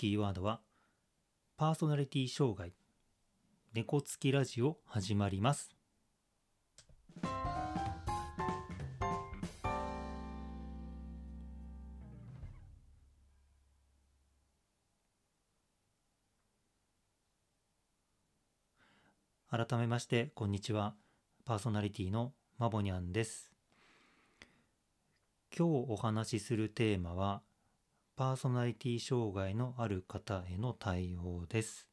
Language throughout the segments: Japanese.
キーワードは、パーソナリティ障害、猫つきラジオ始まります。改めまして、こんにちは。パーソナリティのマボニャンです。今日お話しするテーマは、パーソナリティ障害のある方への対応です。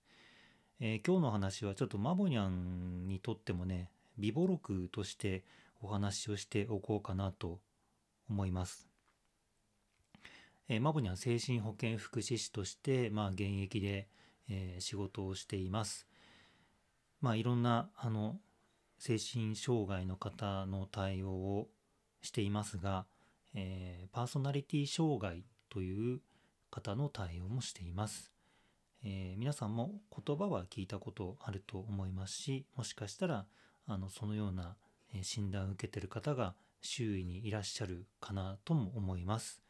えー今日の話はちょっとマボニャンにとってもね、微ボ録としてお話をしておこうかなと思います。えーマボニャン精神保健福祉士として、まあ、現役で、えー仕事をしています。まあ、いろんなあの精神障害の方の対応をしていますが、えーパーソナリティ障害という方の対応もしています。えー皆さんも言葉は聞いたことあると思いますし、もしかしたらあのそのような診断を受けてる方が周囲にいらっしゃるかなとも思います。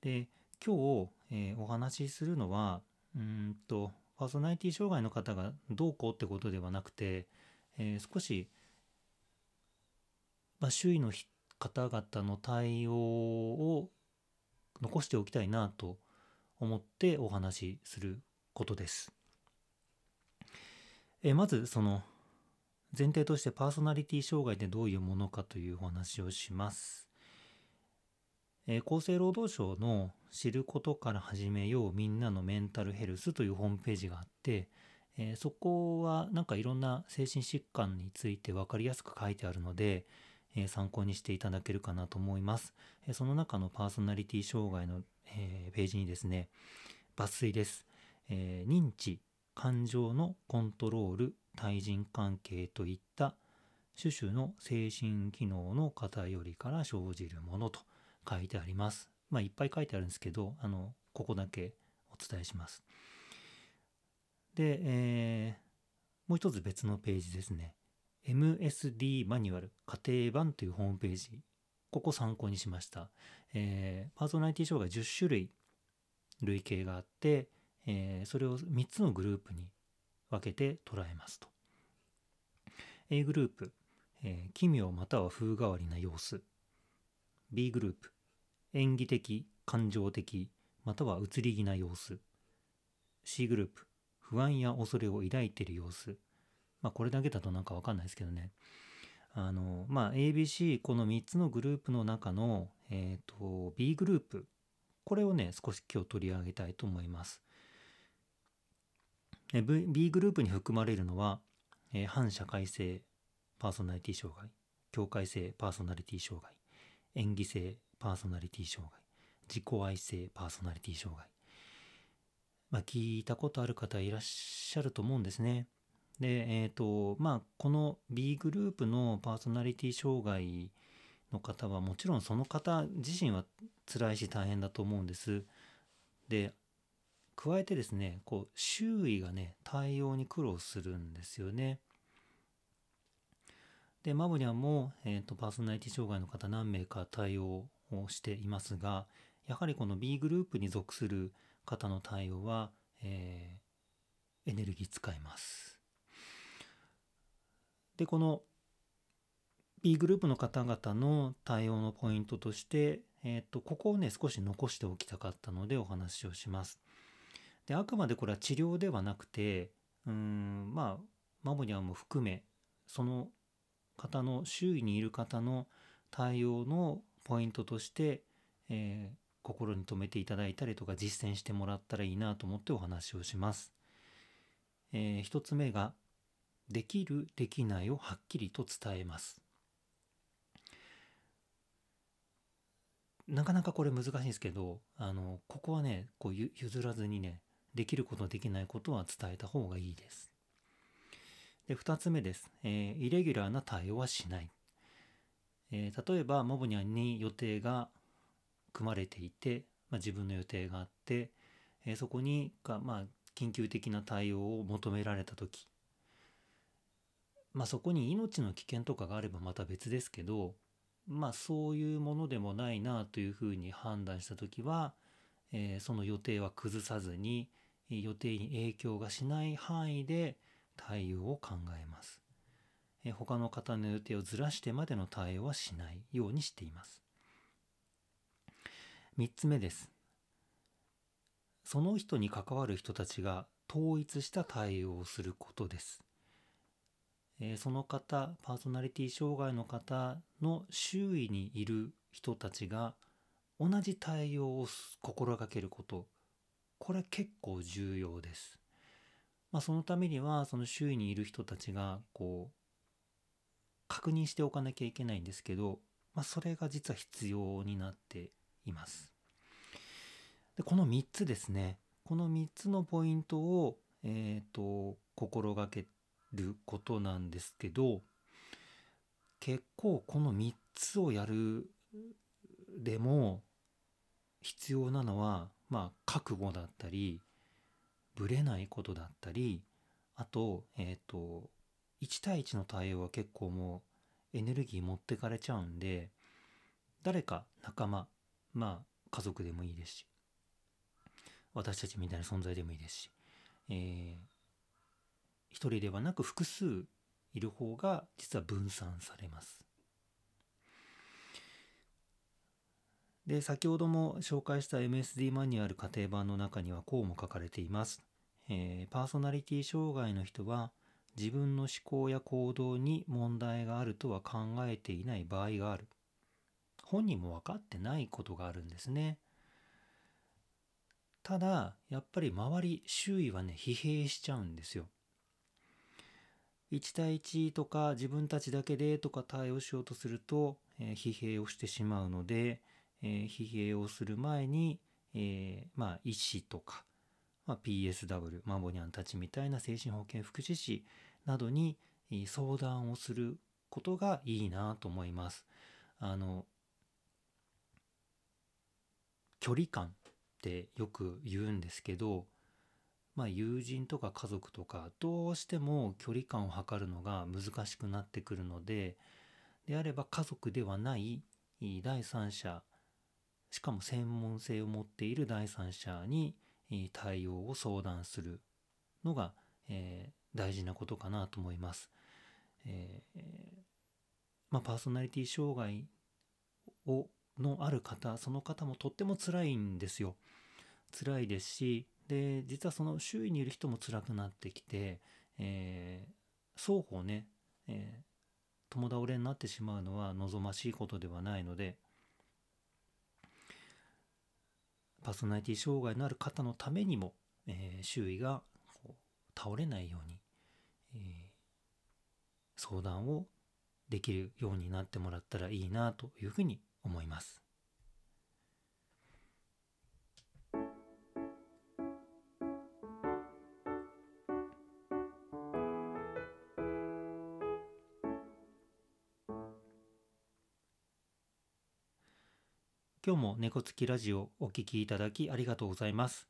で、今日、えーお話しするのは、うんと、パーソナリティ障害の方がどうこうってことではなくて、えー少し、まあ、周囲の方々の対応を残しておきたいなと思ってお話しすることです。えまずその前提としてパーソナリティ障害ってどういうものかというお話をします。え厚生労働省の知ることから始めようみんなのメンタルヘルスというホームページがあって、えーそこはなんかいろんな精神疾患について分かりやすく書いてあるので、え参考にしていただけるかなと思います。えその中のパーソナリティ障害の、えページにですね、抜粋です。え認知、感情のコントロール、対人関係といった種々の精神機能の偏りから生じるものと書いてあります。まあいっぱい書いてあるんですけど、あの、ここだけお伝えします。で、えーもう一つ別のページですね。MSD マニュアル家庭版というホームページ。ここ参考にしました。えーパーソナリティ障害10種類類型があって、えーそれを3つのグループに分けて捉えますと。A グループ、えー奇妙または風変わりな様子。B グループ、演技的、感情的、または移り気な様子。C グループ、不安や恐れを抱いている様子。まあこれだけだとなんかわかんないですけどね。あの、まあ ABC、この3つのグループの中の、えっ、と、B グループ。これをね、少し今日取り上げたいと思います。B グループに含まれるのは、えー反社会性パーソナリティ障害、境界性パーソナリティ障害、演技性パーソナリティ障害、自己愛性パーソナリティ障害。まあ、聞いたことある方いらっしゃると思うんですね。で、えっ、と、まあ、この B グループのパーソナリティ障害の方はもちろんその方自身は辛いし大変だと思うんです。で、加えてですね、こう、周囲がね、対応に苦労するんですよね。で、マブニャンも、えーと、パーソナリティ障害の方何名か対応をしていますが、やはりこの B グループに属する方の対応は、えーエネルギー使います。で、この B グループの方々の対応のポイントとして、えっ、と、ここをね、少し残しておきたかったのでお話をします。で、あくまでこれは治療ではなくて、うん、まあ、マボニャンも含め、その方の周囲にいる方の対応のポイントとして、えー心に留めていただいたりとか実践してもらったらいいなと思ってお話をします。えー一つ目が、できる、できないをはっきりと伝えます。なかなかこれ難しいんですけど、あの、ここはね、こうゆ譲らずにね、できること、できないことは伝えた方がいいです。で、二つ目です。えーイレギュラーな対応はしない。えー例えば、モブニャンに予定が組まれていて、まあ、自分の予定があって、えーそこにが、まあ、緊急的な対応を求められたとき、まあ、そこに命の危険とかがあればまた別ですけど、まあ、そういうものでもないなというふうに判断したときは、えーその予定は崩さずに、予定に影響がしない範囲で対応を考えますえ。他の方の予定をずらしてまでの対応はしないようにしています。3つ目です。その人に関わる人たちが統一した対応をすることです。えその方、パーソナリティ障害の方の周囲にいる人たちが同じ対応を心がけること、これ結構重要です。まあ、そのためには、その周囲にいる人たちが、こう、確認しておかなきゃいけないんですけど、まあ、それが実は必要になっています。でこの3つですねこの3つのポイントを、えーと、心がけることなんですけど結構この3つをやるでも必要なのはまあ覚悟だったりぶれないことだったりあとえっ、ー、と1対1の対応は結構もうエネルギー持ってかれちゃうんで誰か仲間まあ家族でもいいですし私たちみたいな存在でもいいですし、えー、一人ではなく複数いる方が実は分散されます。で、先ほども紹介した MSD マニュアル家庭版の中にはこうも書かれています。えー、パーソナリティ障害の人は自分の思考や行動に問題があるとは考えていない場合がある。本人も分かってないことがあるんですね。ただやっぱり周り周囲はね疲弊しちゃうんですよ。1対1とか自分たちだけでとか対応しようとすると、えー、疲弊をしてしまうので、えー、疲弊をする前に、えー、まあ医師とか、まあ、PSW マボニャンたちみたいな精神保健福祉士などに相談をすることがいいなと思います。あの距離感ってよく言うんですけど、まあ、友人とか家族とかどうしても距離感を測るのが難しくなってくるのでであれば家族ではない第三者しかも専門性を持っている第三者に対応を相談するのが、えー、大事なことかなと思います。えー、まあ、パーソナリティ障害をのある方その方もとっても辛いんですよ。辛いですしで実はその周囲にいる人も辛くなってきて、えー、双方ね、えー、共倒れになってしまうのは望ましいことではないのでパーソナリティ障害のある方のためにも、えー、周囲が倒れないように、え相談をできるようになってもらったらいいなというふうに思います。今日も猫つきラジオお聞きいただきありがとうございます。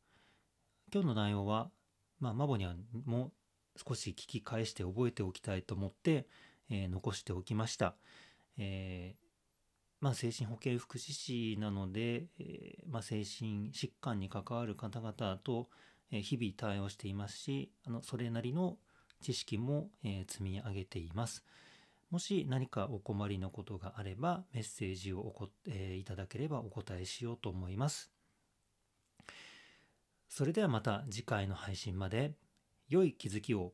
今日の内容は、まあ、マボニャンも少し聞き返して覚えておきたいと思って、えー、残しておきました。えー、まあ、精神保健福祉士なので、えー、まあ、精神疾患に関わる方々と、日々対応していますし、あのそれなりの知識も、え積み上げています。もし何かお困りのことがあればメッセージをおこ、えー、いただければお答えしようと思います。それではまた次回の配信まで良い気づきを。